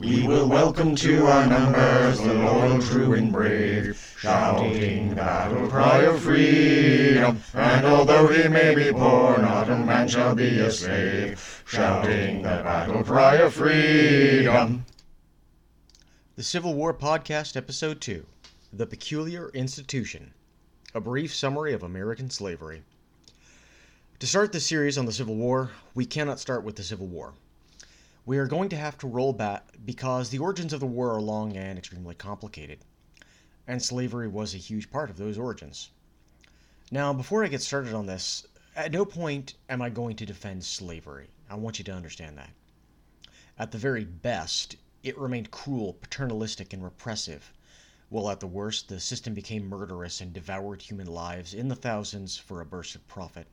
We will welcome to our numbers the loyal, true, and brave, shouting the battle cry of freedom. And although he may be poor, not a man shall be a slave, shouting the battle cry of freedom. The Civil War Podcast, Episode 2 The Peculiar Institution A Brief Summary of American Slavery. To start this series on the Civil War, we cannot start with the Civil War. We are going to have to roll back because the origins of the war are long and extremely complicated, and slavery was a huge part of those origins. Now, before I get started on this, at no point am I going to defend slavery. I want you to understand that. At the very best, it remained cruel, paternalistic, and repressive, while at the worst, the system became murderous and devoured human lives in the thousands for a burst of profit.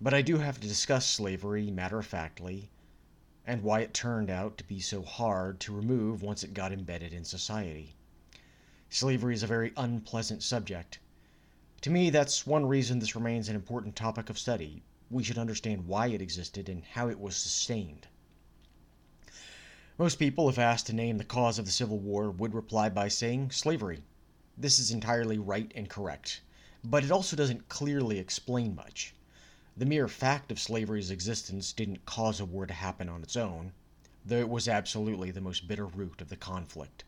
But I do have to discuss slavery matter of factly and why it turned out to be so hard to remove once it got embedded in society. Slavery is a very unpleasant subject. To me, that's one reason this remains an important topic of study. We should understand why it existed and how it was sustained. Most people, if asked to name the cause of the Civil War, would reply by saying slavery. This is entirely right and correct, but it also doesn't clearly explain much. The mere fact of slavery's existence didn't cause a war to happen on its own, though it was absolutely the most bitter root of the conflict.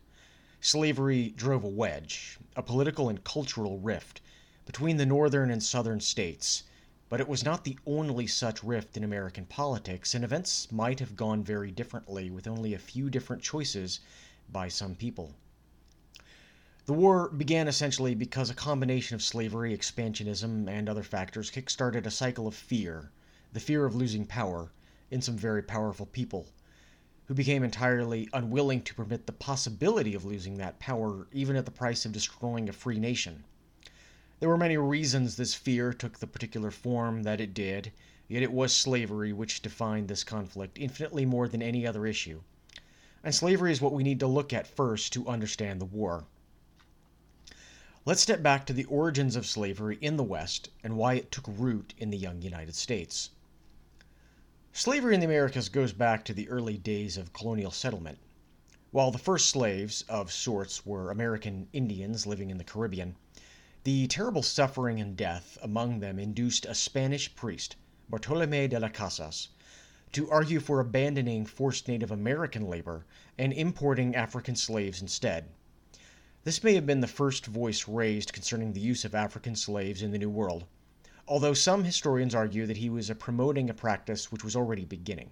Slavery drove a wedge, a political and cultural rift, between the northern and southern states, but it was not the only such rift in American politics, and events might have gone very differently with only a few different choices by some people. The war began essentially because a combination of slavery, expansionism, and other factors kickstarted a cycle of fear, the fear of losing power, in some very powerful people, who became entirely unwilling to permit the possibility of losing that power even at the price of destroying a free nation. There were many reasons this fear took the particular form that it did, yet it was slavery which defined this conflict infinitely more than any other issue. And slavery is what we need to look at first to understand the war. Let's step back to the origins of slavery in the West and why it took root in the young United States. Slavery in the Americas goes back to the early days of colonial settlement. While the first slaves, of sorts, were American Indians living in the Caribbean, the terrible suffering and death among them induced a Spanish priest, Bartolome de las Casas, to argue for abandoning forced Native American labor and importing African slaves instead. This may have been the first voice raised concerning the use of African slaves in the New World, although some historians argue that he was promoting a practice which was already beginning.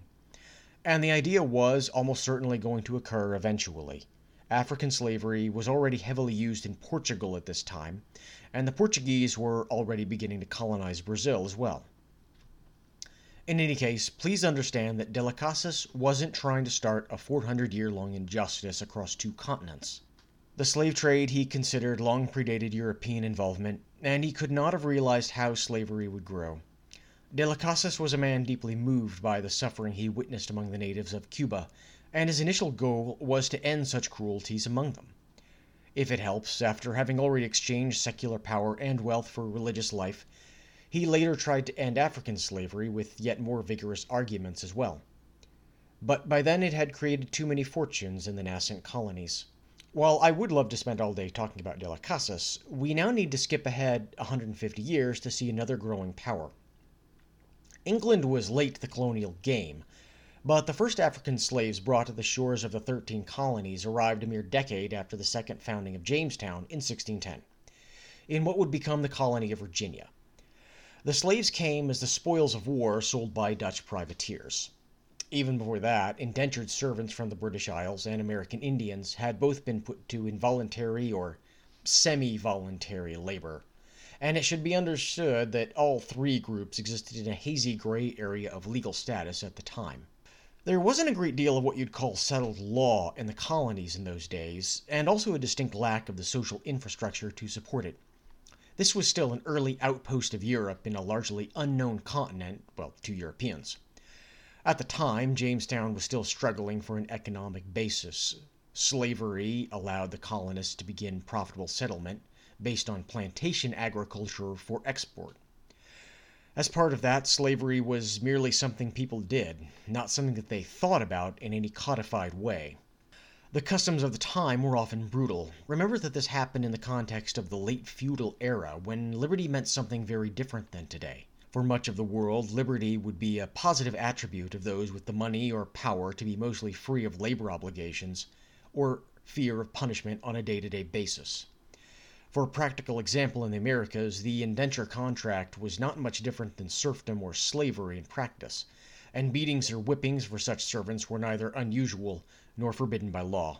And the idea was almost certainly going to occur eventually. African slavery was already heavily used in Portugal at this time, and the Portuguese were already beginning to colonize Brazil as well. In any case, please understand that De las Casas wasn't trying to start a 400 year long injustice across two continents. The slave trade he considered long predated European involvement, and he could not have realized how slavery would grow. De las Casas was a man deeply moved by the suffering he witnessed among the natives of Cuba, and his initial goal was to end such cruelties among them. If it helps, after having already exchanged secular power and wealth for religious life, he later tried to end African slavery with yet more vigorous arguments as well. But by then it had created too many fortunes in the nascent colonies. While I would love to spend all day talking about De La Casas, we now need to skip ahead 150 years to see another growing power. England was late to the colonial game, but the first African slaves brought to the shores of the Thirteen Colonies arrived a mere decade after the second founding of Jamestown in 1610, in what would become the colony of Virginia. The slaves came as the spoils of war sold by Dutch privateers. Even before that, indentured servants from the British Isles and American Indians had both been put to involuntary or semi voluntary labor, and it should be understood that all three groups existed in a hazy gray area of legal status at the time. There wasn't a great deal of what you'd call settled law in the colonies in those days, and also a distinct lack of the social infrastructure to support it. This was still an early outpost of Europe in a largely unknown continent, well, to Europeans. At the time, Jamestown was still struggling for an economic basis. Slavery allowed the colonists to begin profitable settlement based on plantation agriculture for export. As part of that, slavery was merely something people did, not something that they thought about in any codified way. The customs of the time were often brutal. Remember that this happened in the context of the late feudal era, when liberty meant something very different than today. For much of the world, liberty would be a positive attribute of those with the money or power to be mostly free of labor obligations or fear of punishment on a day to day basis. For a practical example in the Americas, the indenture contract was not much different than serfdom or slavery in practice, and beatings or whippings for such servants were neither unusual nor forbidden by law.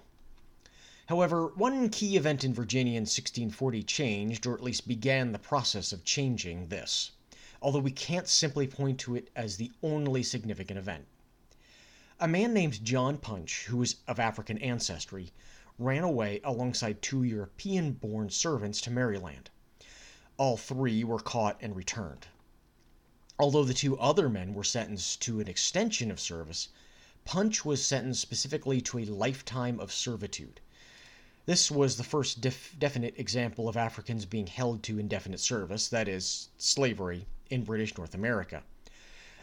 However, one key event in Virginia in 1640 changed, or at least began the process of changing, this although we can't simply point to it as the only significant event. A man named John Punch, who was of African ancestry, ran away alongside two European born servants to Maryland. All three were caught and returned. Although the two other men were sentenced to an extension of service, Punch was sentenced specifically to a lifetime of servitude. This was the first def- definite example of Africans being held to indefinite service, that is, slavery, in British North America.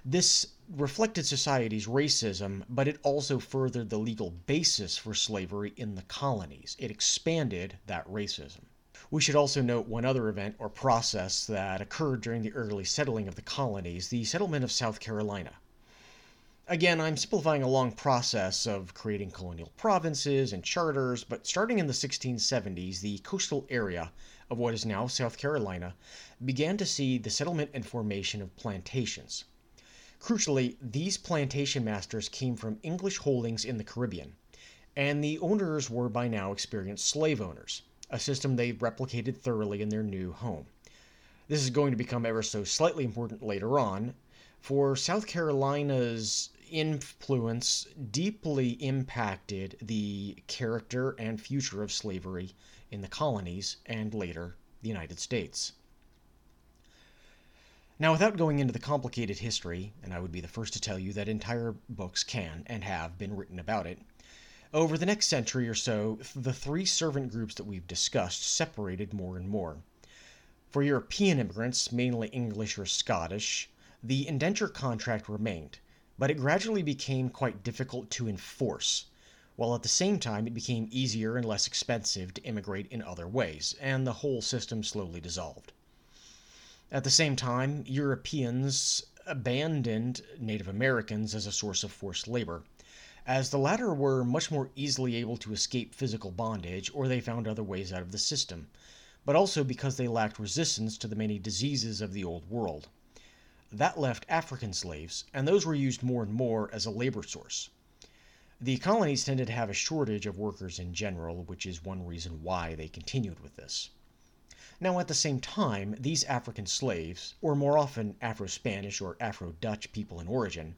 This reflected society's racism, but it also furthered the legal basis for slavery in the colonies. It expanded that racism. We should also note one other event or process that occurred during the early settling of the colonies the settlement of South Carolina. Again, I'm simplifying a long process of creating colonial provinces and charters, but starting in the 1670s, the coastal area of what is now South Carolina began to see the settlement and formation of plantations. Crucially, these plantation masters came from English holdings in the Caribbean, and the owners were by now experienced slave owners, a system they replicated thoroughly in their new home. This is going to become ever so slightly important later on, for South Carolina's influence deeply impacted the character and future of slavery in the colonies and later the United States. Now, without going into the complicated history, and I would be the first to tell you that entire books can and have been written about it, over the next century or so, the three servant groups that we've discussed separated more and more. For European immigrants, mainly English or Scottish, the indenture contract remained, but it gradually became quite difficult to enforce while at the same time it became easier and less expensive to immigrate in other ways, and the whole system slowly dissolved. At the same time, Europeans abandoned Native Americans as a source of forced labor, as the latter were much more easily able to escape physical bondage or they found other ways out of the system, but also because they lacked resistance to the many diseases of the Old World. That left African slaves, and those were used more and more as a labor source. The colonies tended to have a shortage of workers in general, which is one reason why they continued with this. Now, at the same time, these African slaves, or more often Afro Spanish or Afro Dutch people in origin,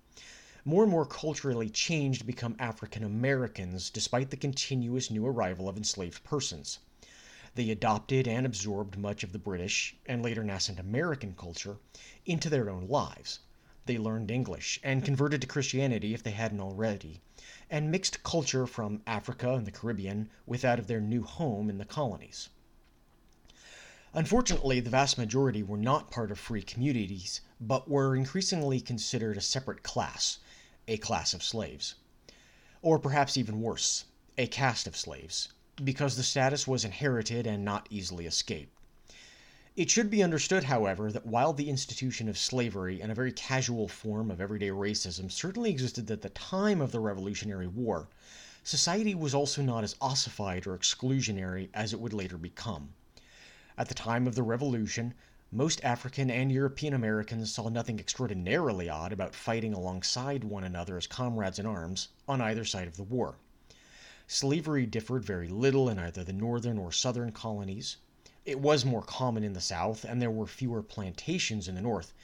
more and more culturally changed to become African Americans despite the continuous new arrival of enslaved persons. They adopted and absorbed much of the British and later nascent American culture into their own lives. They learned English and hmm. converted to Christianity if they hadn't already, and mixed culture from Africa and the Caribbean with that of their new home in the colonies. Unfortunately, the vast majority were not part of free communities, but were increasingly considered a separate class, a class of slaves. Or perhaps even worse, a caste of slaves, because the status was inherited and not easily escaped. It should be understood, however, that while the institution of slavery and a very casual form of everyday racism certainly existed at the time of the Revolutionary War, society was also not as ossified or exclusionary as it would later become. At the time of the Revolution, most African and European Americans saw nothing extraordinarily odd about fighting alongside one another as comrades in arms on either side of the war. Slavery differed very little in either the northern or southern colonies, it was more common in the South, and there were fewer plantations in the North,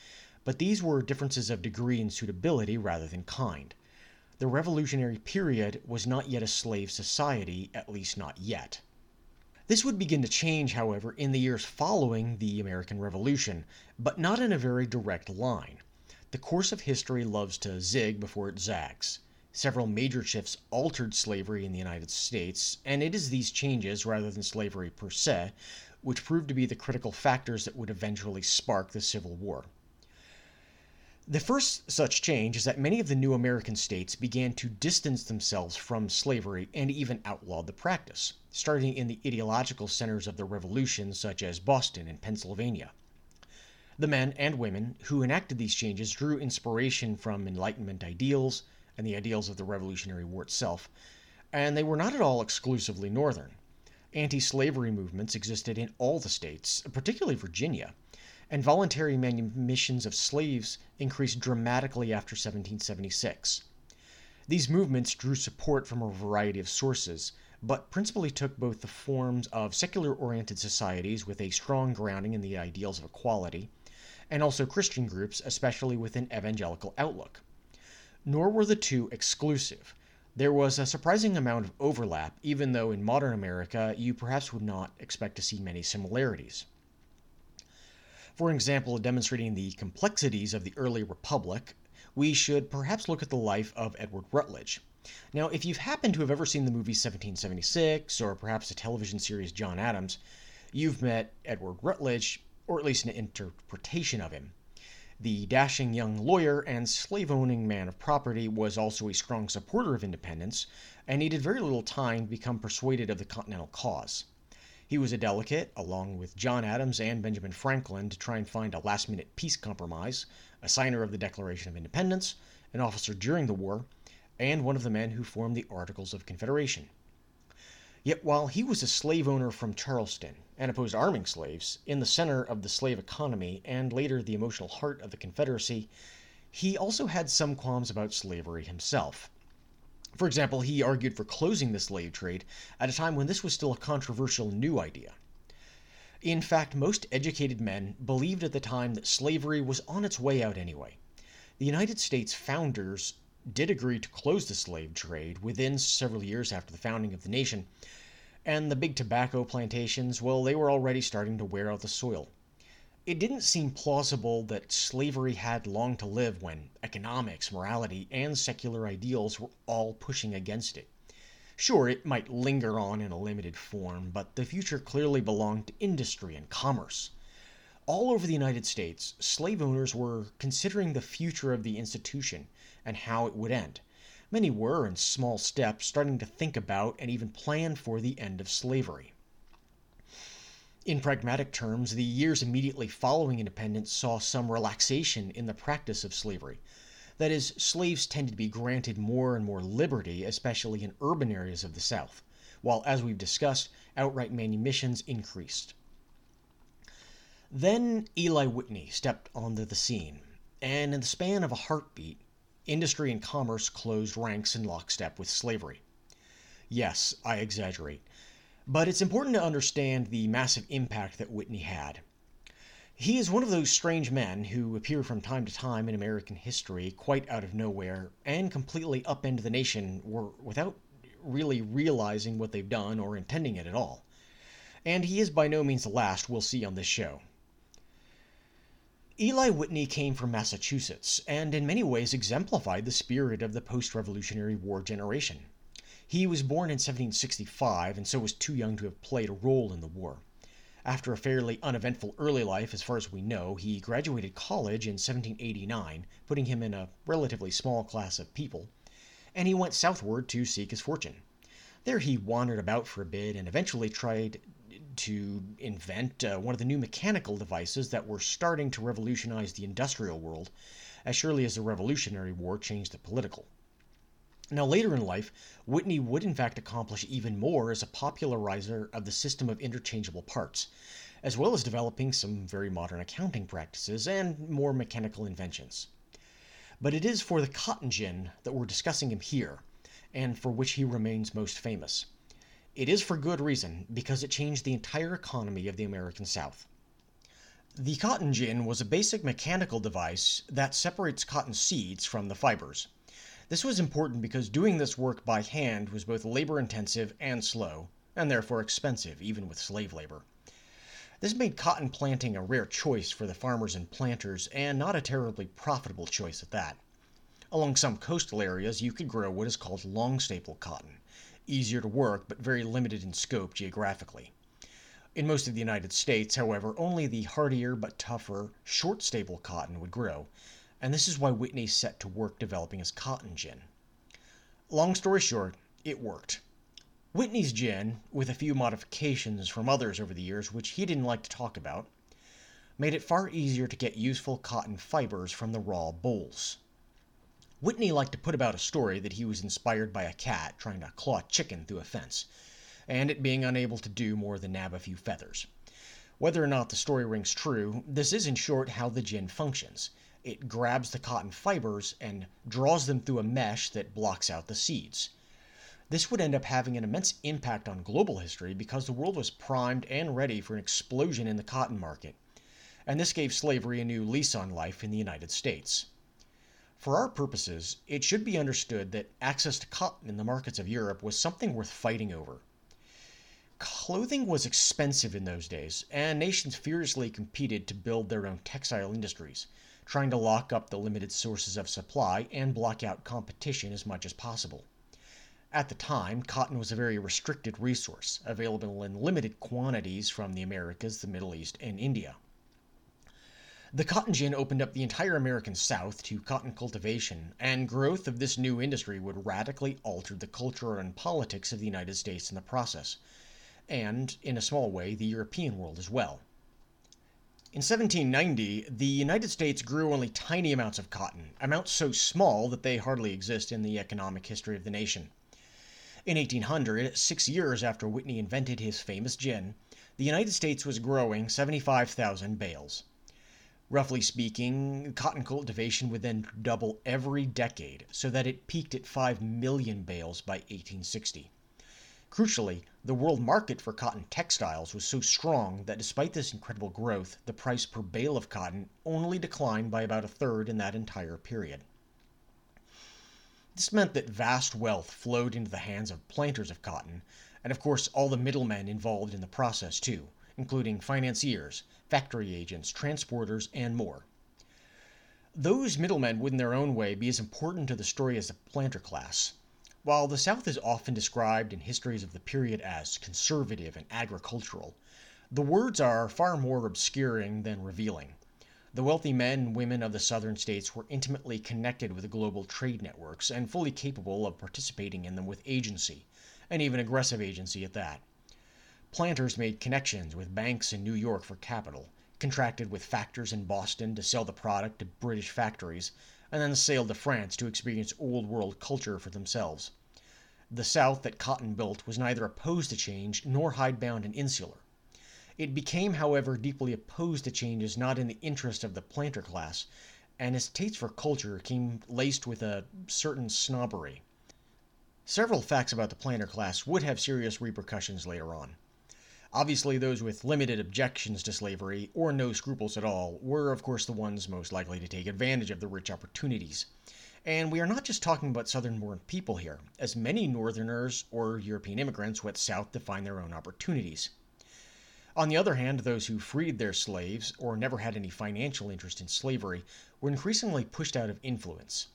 but these were differences of degree and suitability rather than kind. The Revolutionary period was not yet a slave society, at least not yet. This would begin to change, however, in the years following the American Revolution, but not in a very direct line. The course of history loves to zig before it zags. Several major shifts altered slavery in the United States, and it is these changes, rather than slavery per se, which proved to be the critical factors that would eventually spark the Civil War. The first such change is that many of the new American states began to distance themselves from slavery and even outlawed the practice, starting in the ideological centers of the Revolution, such as Boston and Pennsylvania. The men and women who enacted these changes drew inspiration from Enlightenment ideals and the ideals of the Revolutionary War itself, and they were not at all exclusively Northern. Anti slavery movements existed in all the states, particularly Virginia and voluntary manumissions of slaves increased dramatically after 1776. These movements drew support from a variety of sources, but principally took both the forms of secular oriented societies with a strong grounding in the ideals of equality, and also Christian groups, especially with an evangelical outlook. Nor were the two exclusive. There was a surprising amount of overlap, even though in modern America you perhaps would not expect to see many similarities. For example, demonstrating the complexities of the early republic, we should perhaps look at the life of Edward Rutledge. Now, if you've happened to have ever seen the movie 1776 or perhaps the television series John Adams, you've met Edward Rutledge, or at least an interpretation of him. The dashing young lawyer and slave owning man of property was also a strong supporter of independence and needed very little time to become persuaded of the Continental cause. He was a delegate, along with John Adams and Benjamin Franklin, to try and find a last minute peace compromise, a signer of the Declaration of Independence, an officer during the war, and one of the men who formed the Articles of Confederation. Yet while he was a slave owner from Charleston and opposed arming slaves, in the center of the slave economy and later the emotional heart of the Confederacy, he also had some qualms about slavery himself. For example, he argued for closing the slave trade at a time when this was still a controversial new idea. In fact, most educated men believed at the time that slavery was on its way out anyway. The United States founders did agree to close the slave trade within several years after the founding of the nation, and the big tobacco plantations, well, they were already starting to wear out the soil it didn't seem plausible that slavery had long to live when economics, morality, and secular ideals were all pushing against it. Sure, it might linger on in a limited form, but the future clearly belonged to industry and commerce. All over the United States, slave owners were considering the future of the institution and how it would end. Many were, in small steps, starting to think about and even plan for the end of slavery. In pragmatic terms, the years immediately following independence saw some relaxation in the practice of slavery. That is, slaves tended to be granted more and more liberty, especially in urban areas of the South, while, as we've discussed, outright manumissions increased. Then Eli Whitney stepped onto the scene, and in the span of a heartbeat, industry and commerce closed ranks in lockstep with slavery. Yes, I exaggerate. But it's important to understand the massive impact that Whitney had. He is one of those strange men who appear from time to time in American history quite out of nowhere and completely upend the nation without really realizing what they've done or intending it at all. And he is by no means the last we'll see on this show. Eli Whitney came from Massachusetts and in many ways exemplified the spirit of the post Revolutionary War generation. He was born in 1765 and so was too young to have played a role in the war. After a fairly uneventful early life, as far as we know, he graduated college in 1789, putting him in a relatively small class of people, and he went southward to seek his fortune. There he wandered about for a bit and eventually tried to invent uh, one of the new mechanical devices that were starting to revolutionize the industrial world, as surely as the Revolutionary War changed the political. Now, later in life, Whitney would in fact accomplish even more as a popularizer of the system of interchangeable parts, as well as developing some very modern accounting practices and more mechanical inventions. But it is for the cotton gin that we're discussing him here, and for which he remains most famous. It is for good reason, because it changed the entire economy of the American South. The cotton gin was a basic mechanical device that separates cotton seeds from the fibers. This was important because doing this work by hand was both labor intensive and slow, and therefore expensive, even with slave labor. This made cotton planting a rare choice for the farmers and planters, and not a terribly profitable choice at that. Along some coastal areas, you could grow what is called long staple cotton, easier to work but very limited in scope geographically. In most of the United States, however, only the hardier but tougher short staple cotton would grow, and this is why Whitney set to work developing his cotton gin. Long story short, it worked. Whitney's gin, with a few modifications from others over the years which he didn't like to talk about, made it far easier to get useful cotton fibers from the raw bolls. Whitney liked to put about a story that he was inspired by a cat trying to claw chicken through a fence, and it being unable to do more than nab a few feathers. Whether or not the story rings true, this is in short how the gin functions. It grabs the cotton fibers and draws them through a mesh that blocks out the seeds. This would end up having an immense impact on global history because the world was primed and ready for an explosion in the cotton market, and this gave slavery a new lease on life in the United States. For our purposes, it should be understood that access to cotton in the markets of Europe was something worth fighting over. Clothing was expensive in those days, and nations furiously competed to build their own textile industries, trying to lock up the limited sources of supply and block out competition as much as possible. At the time, cotton was a very restricted resource, available in limited quantities from the Americas, the Middle East, and India. The cotton gin opened up the entire American South to cotton cultivation, and growth of this new industry would radically alter the culture and politics of the United States in the process, and, in a small way, the European world as well. In 1790, the United States grew only tiny amounts of cotton, amounts so small that they hardly exist in the economic history of the nation. In 1800, six years after Whitney invented his famous gin, the United States was growing 75,000 bales. Roughly speaking, cotton cultivation would then double every decade, so that it peaked at 5 million bales by 1860. Crucially, the world market for cotton textiles was so strong that despite this incredible growth, the price per bale of cotton only declined by about a third in that entire period. This meant that vast wealth flowed into the hands of planters of cotton, and of course all the middlemen involved in the process too, including financiers, factory agents, transporters, and more. Those middlemen would in their own way be as important to the story as the planter class. While the South is often described in histories of the period as conservative and agricultural, the words are far more obscuring than revealing. The wealthy men and women of the southern states were intimately connected with the global trade networks and fully capable of participating in them with agency, and even aggressive agency at that. Planters made connections with banks in New York for capital, contracted with factors in Boston to sell the product to British factories, and then sailed to France to experience Old World culture for themselves. The South that Cotton built was neither opposed to change nor hidebound and insular. It became, however, deeply opposed to changes not in the interest of the planter class, and its taste for culture came laced with a certain snobbery. Several facts about the planter class would have serious repercussions later on. Obviously, those with limited objections to slavery, or no scruples at all, were of course the ones most likely to take advantage of the rich opportunities. And we are not just talking about southern born people here, as many northerners or European immigrants went south to find their own opportunities. On the other hand, those who freed their slaves, or never had any financial interest in slavery, were increasingly pushed out of influence.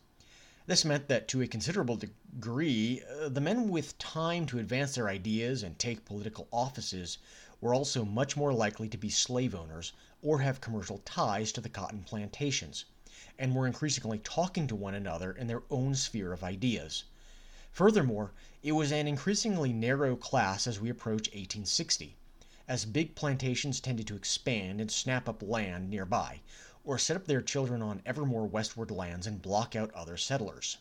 This meant that to a considerable degree, uh, the men with time to advance their ideas and take political offices were also much more likely to be slave owners or have commercial ties to the cotton plantations, and were increasingly talking to one another in their own sphere of ideas. Furthermore, it was an increasingly narrow class as we approach 1860, as big plantations tended to expand and snap up land nearby, or set up their children on ever more westward lands and block out other settlers.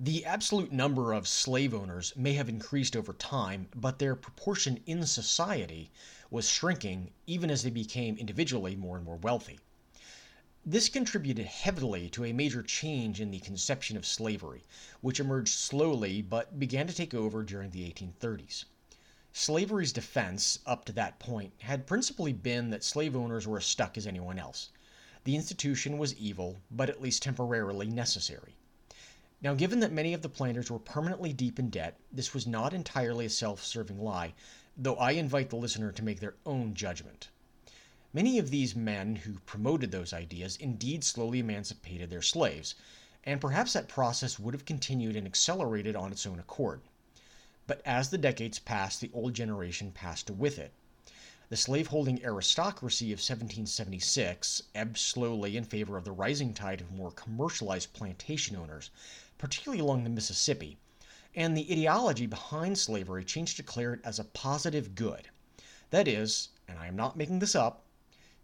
The absolute number of slave owners may have increased over time, but their proportion in society was shrinking even as they became individually more and more wealthy. This contributed heavily to a major change in the conception of slavery, which emerged slowly but began to take over during the 1830s. Slavery's defense, up to that point, had principally been that slave owners were as stuck as anyone else. The institution was evil, but at least temporarily necessary. Now, given that many of the planters were permanently deep in debt, this was not entirely a self serving lie, though I invite the listener to make their own judgment. Many of these men who promoted those ideas indeed slowly emancipated their slaves, and perhaps that process would have continued and accelerated on its own accord but as the decades passed, the old generation passed with it. The slaveholding aristocracy of 1776 ebbed slowly in favor of the rising tide of more commercialized plantation owners, particularly along the Mississippi, and the ideology behind slavery changed to declare it as a positive good. That is, and I am not making this up,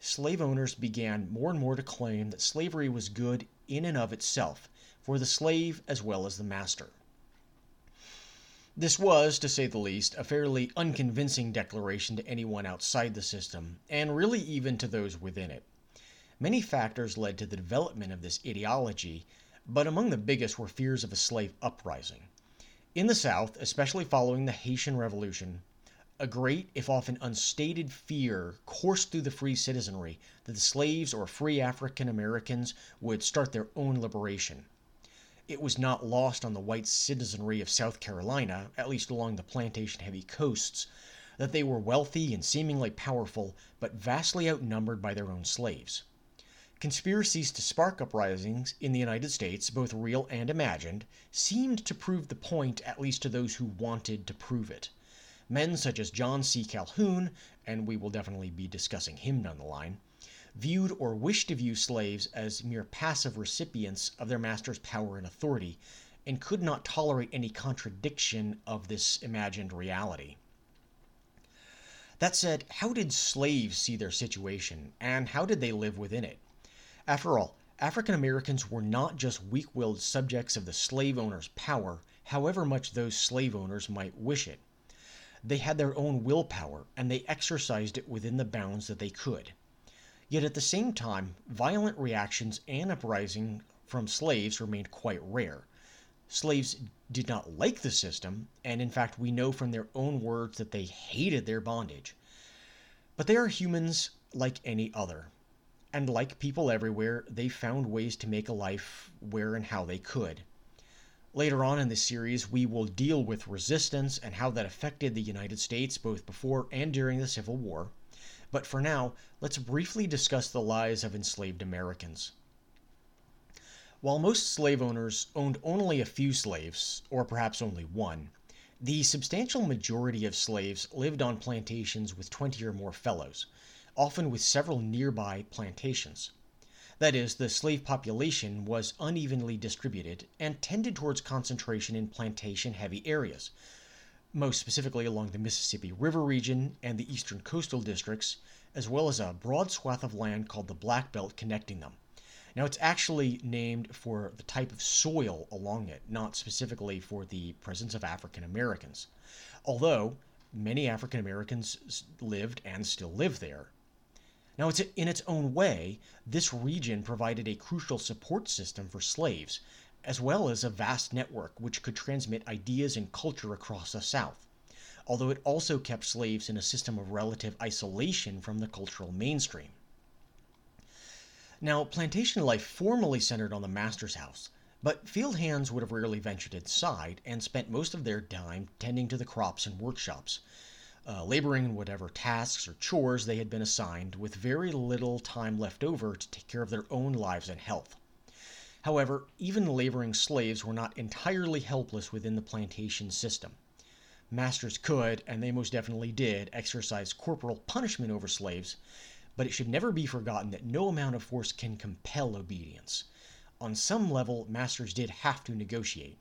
slave owners began more and more to claim that slavery was good in and of itself, for the slave as well as the master. This was, to say the least, a fairly unconvincing declaration to anyone outside the system, and really even to those within it. Many factors led to the development of this ideology, but among the biggest were fears of a slave uprising. In the South, especially following the Haitian Revolution, a great, if often unstated, fear coursed through the free citizenry that the slaves or free African Americans would start their own liberation. It was not lost on the white citizenry of South Carolina, at least along the plantation heavy coasts, that they were wealthy and seemingly powerful, but vastly outnumbered by their own slaves. Conspiracies to spark uprisings in the United States, both real and imagined, seemed to prove the point at least to those who wanted to prove it. Men such as John C. Calhoun, and we will definitely be discussing him down the line, viewed or wished to view slaves as mere passive recipients of their master's power and authority, and could not tolerate any contradiction of this imagined reality. That said, how did slaves see their situation, and how did they live within it? After all, African Americans were not just weak willed subjects of the slave owner's power, however much those slave owners might wish it. They had their own willpower, and they exercised it within the bounds that they could. Yet at the same time, violent reactions and uprising from slaves remained quite rare. Slaves did not like the system, and in fact, we know from their own words that they hated their bondage. But they are humans like any other. And like people everywhere, they found ways to make a life where and how they could. Later on in this series, we will deal with resistance and how that affected the United States both before and during the Civil War. But for now, let's briefly discuss the lives of enslaved Americans. While most slave owners owned only a few slaves, or perhaps only one, the substantial majority of slaves lived on plantations with 20 or more fellows, often with several nearby plantations. That is, the slave population was unevenly distributed and tended towards concentration in plantation heavy areas, most specifically along the Mississippi River region and the eastern coastal districts, as well as a broad swath of land called the Black Belt connecting them. Now, it's actually named for the type of soil along it, not specifically for the presence of African Americans. Although many African Americans lived and still live there. Now, it's in its own way, this region provided a crucial support system for slaves, as well as a vast network which could transmit ideas and culture across the South, although it also kept slaves in a system of relative isolation from the cultural mainstream. Now, plantation life formally centered on the master's house, but field hands would have rarely ventured inside and spent most of their time tending to the crops and workshops, uh, laboring in whatever tasks or chores they had been assigned, with very little time left over to take care of their own lives and health. However, even laboring slaves were not entirely helpless within the plantation system. Masters could, and they most definitely did, exercise corporal punishment over slaves, but it should never be forgotten that no amount of force can compel obedience. On some level, masters did have to negotiate.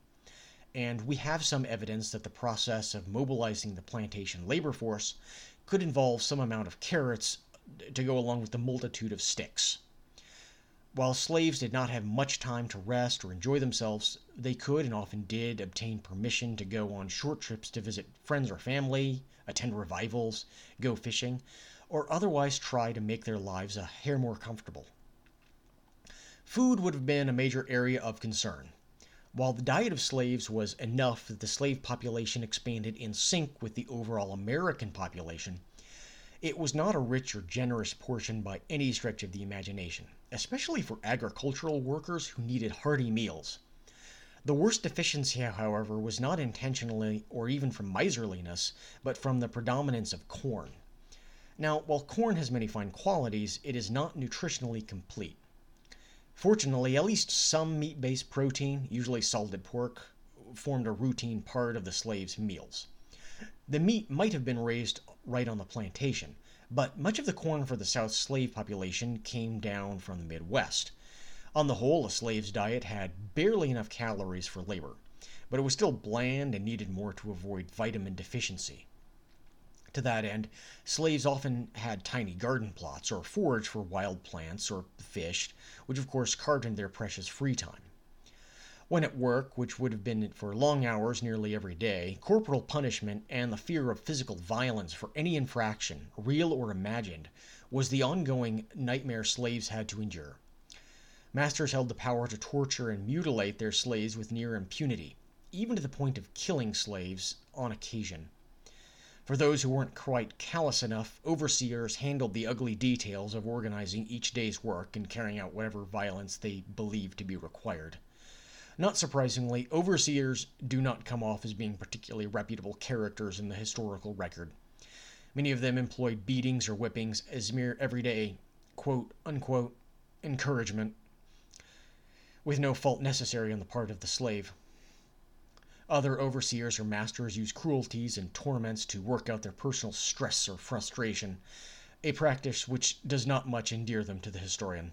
And we have some evidence that the process of mobilizing the plantation labor force could involve some amount of carrots to go along with the multitude of sticks. While slaves did not have much time to rest or enjoy themselves, they could and often did obtain permission to go on short trips to visit friends or family, attend revivals, go fishing, or otherwise try to make their lives a hair more comfortable. Food would have been a major area of concern. While the diet of slaves was enough that the slave population expanded in sync with the overall American population, it was not a rich or generous portion by any stretch of the imagination, especially for agricultural workers who needed hearty meals. The worst deficiency, however, was not intentionally or even from miserliness, but from the predominance of corn. Now, while corn has many fine qualities, it is not nutritionally complete. Fortunately, at least some meat based protein, usually salted pork, formed a routine part of the slaves' meals. The meat might have been raised right on the plantation, but much of the corn for the South's slave population came down from the Midwest. On the whole, a slave's diet had barely enough calories for labor, but it was still bland and needed more to avoid vitamin deficiency. To that end, slaves often had tiny garden plots or foraged for wild plants or fished, which of course carved in their precious free time. When at work, which would have been for long hours nearly every day, corporal punishment and the fear of physical violence for any infraction, real or imagined, was the ongoing nightmare slaves had to endure. Masters held the power to torture and mutilate their slaves with near impunity, even to the point of killing slaves on occasion. For those who weren't quite callous enough, overseers handled the ugly details of organizing each day's work and carrying out whatever violence they believed to be required. Not surprisingly, overseers do not come off as being particularly reputable characters in the historical record. Many of them employed beatings or whippings as mere everyday, quote unquote, encouragement, with no fault necessary on the part of the slave. Other overseers or masters use cruelties and torments to work out their personal stress or frustration, a practice which does not much endear them to the historian.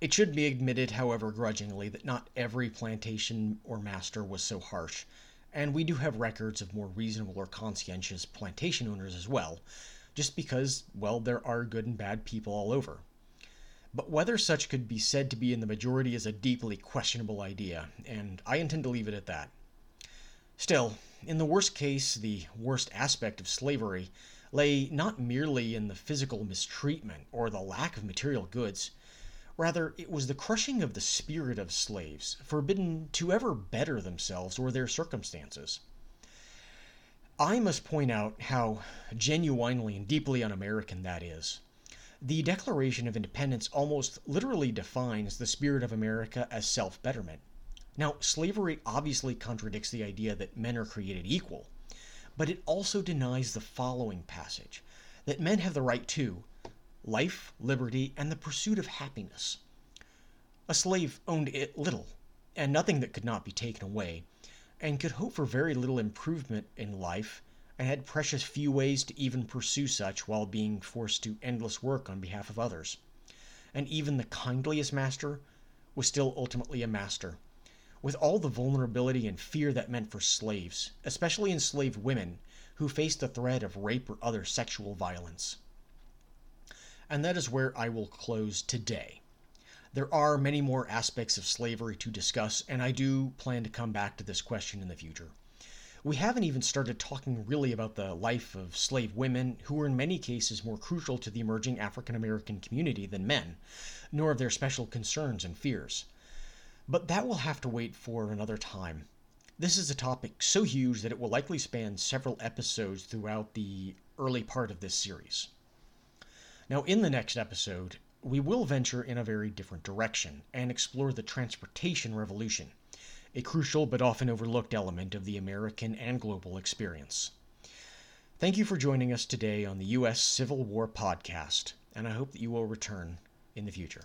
It should be admitted, however, grudgingly, that not every plantation or master was so harsh, and we do have records of more reasonable or conscientious plantation owners as well, just because, well, there are good and bad people all over. But whether such could be said to be in the majority is a deeply questionable idea, and I intend to leave it at that. Still, in the worst case, the worst aspect of slavery lay not merely in the physical mistreatment or the lack of material goods. Rather, it was the crushing of the spirit of slaves, forbidden to ever better themselves or their circumstances. I must point out how genuinely and deeply un American that is. The Declaration of Independence almost literally defines the spirit of America as self betterment. Now, slavery obviously contradicts the idea that men are created equal, but it also denies the following passage that men have the right to life, liberty, and the pursuit of happiness. A slave owned it little, and nothing that could not be taken away, and could hope for very little improvement in life and had precious few ways to even pursue such while being forced to endless work on behalf of others. And even the kindliest master was still ultimately a master, with all the vulnerability and fear that meant for slaves, especially enslaved women who faced the threat of rape or other sexual violence. And that is where I will close today. There are many more aspects of slavery to discuss, and I do plan to come back to this question in the future. We haven't even started talking really about the life of slave women, who were in many cases more crucial to the emerging African American community than men, nor of their special concerns and fears. But that will have to wait for another time. This is a topic so huge that it will likely span several episodes throughout the early part of this series. Now, in the next episode, we will venture in a very different direction and explore the transportation revolution a crucial but often overlooked element of the American and global experience. Thank you for joining us today on the U.S. Civil War Podcast, and I hope that you will return in the future.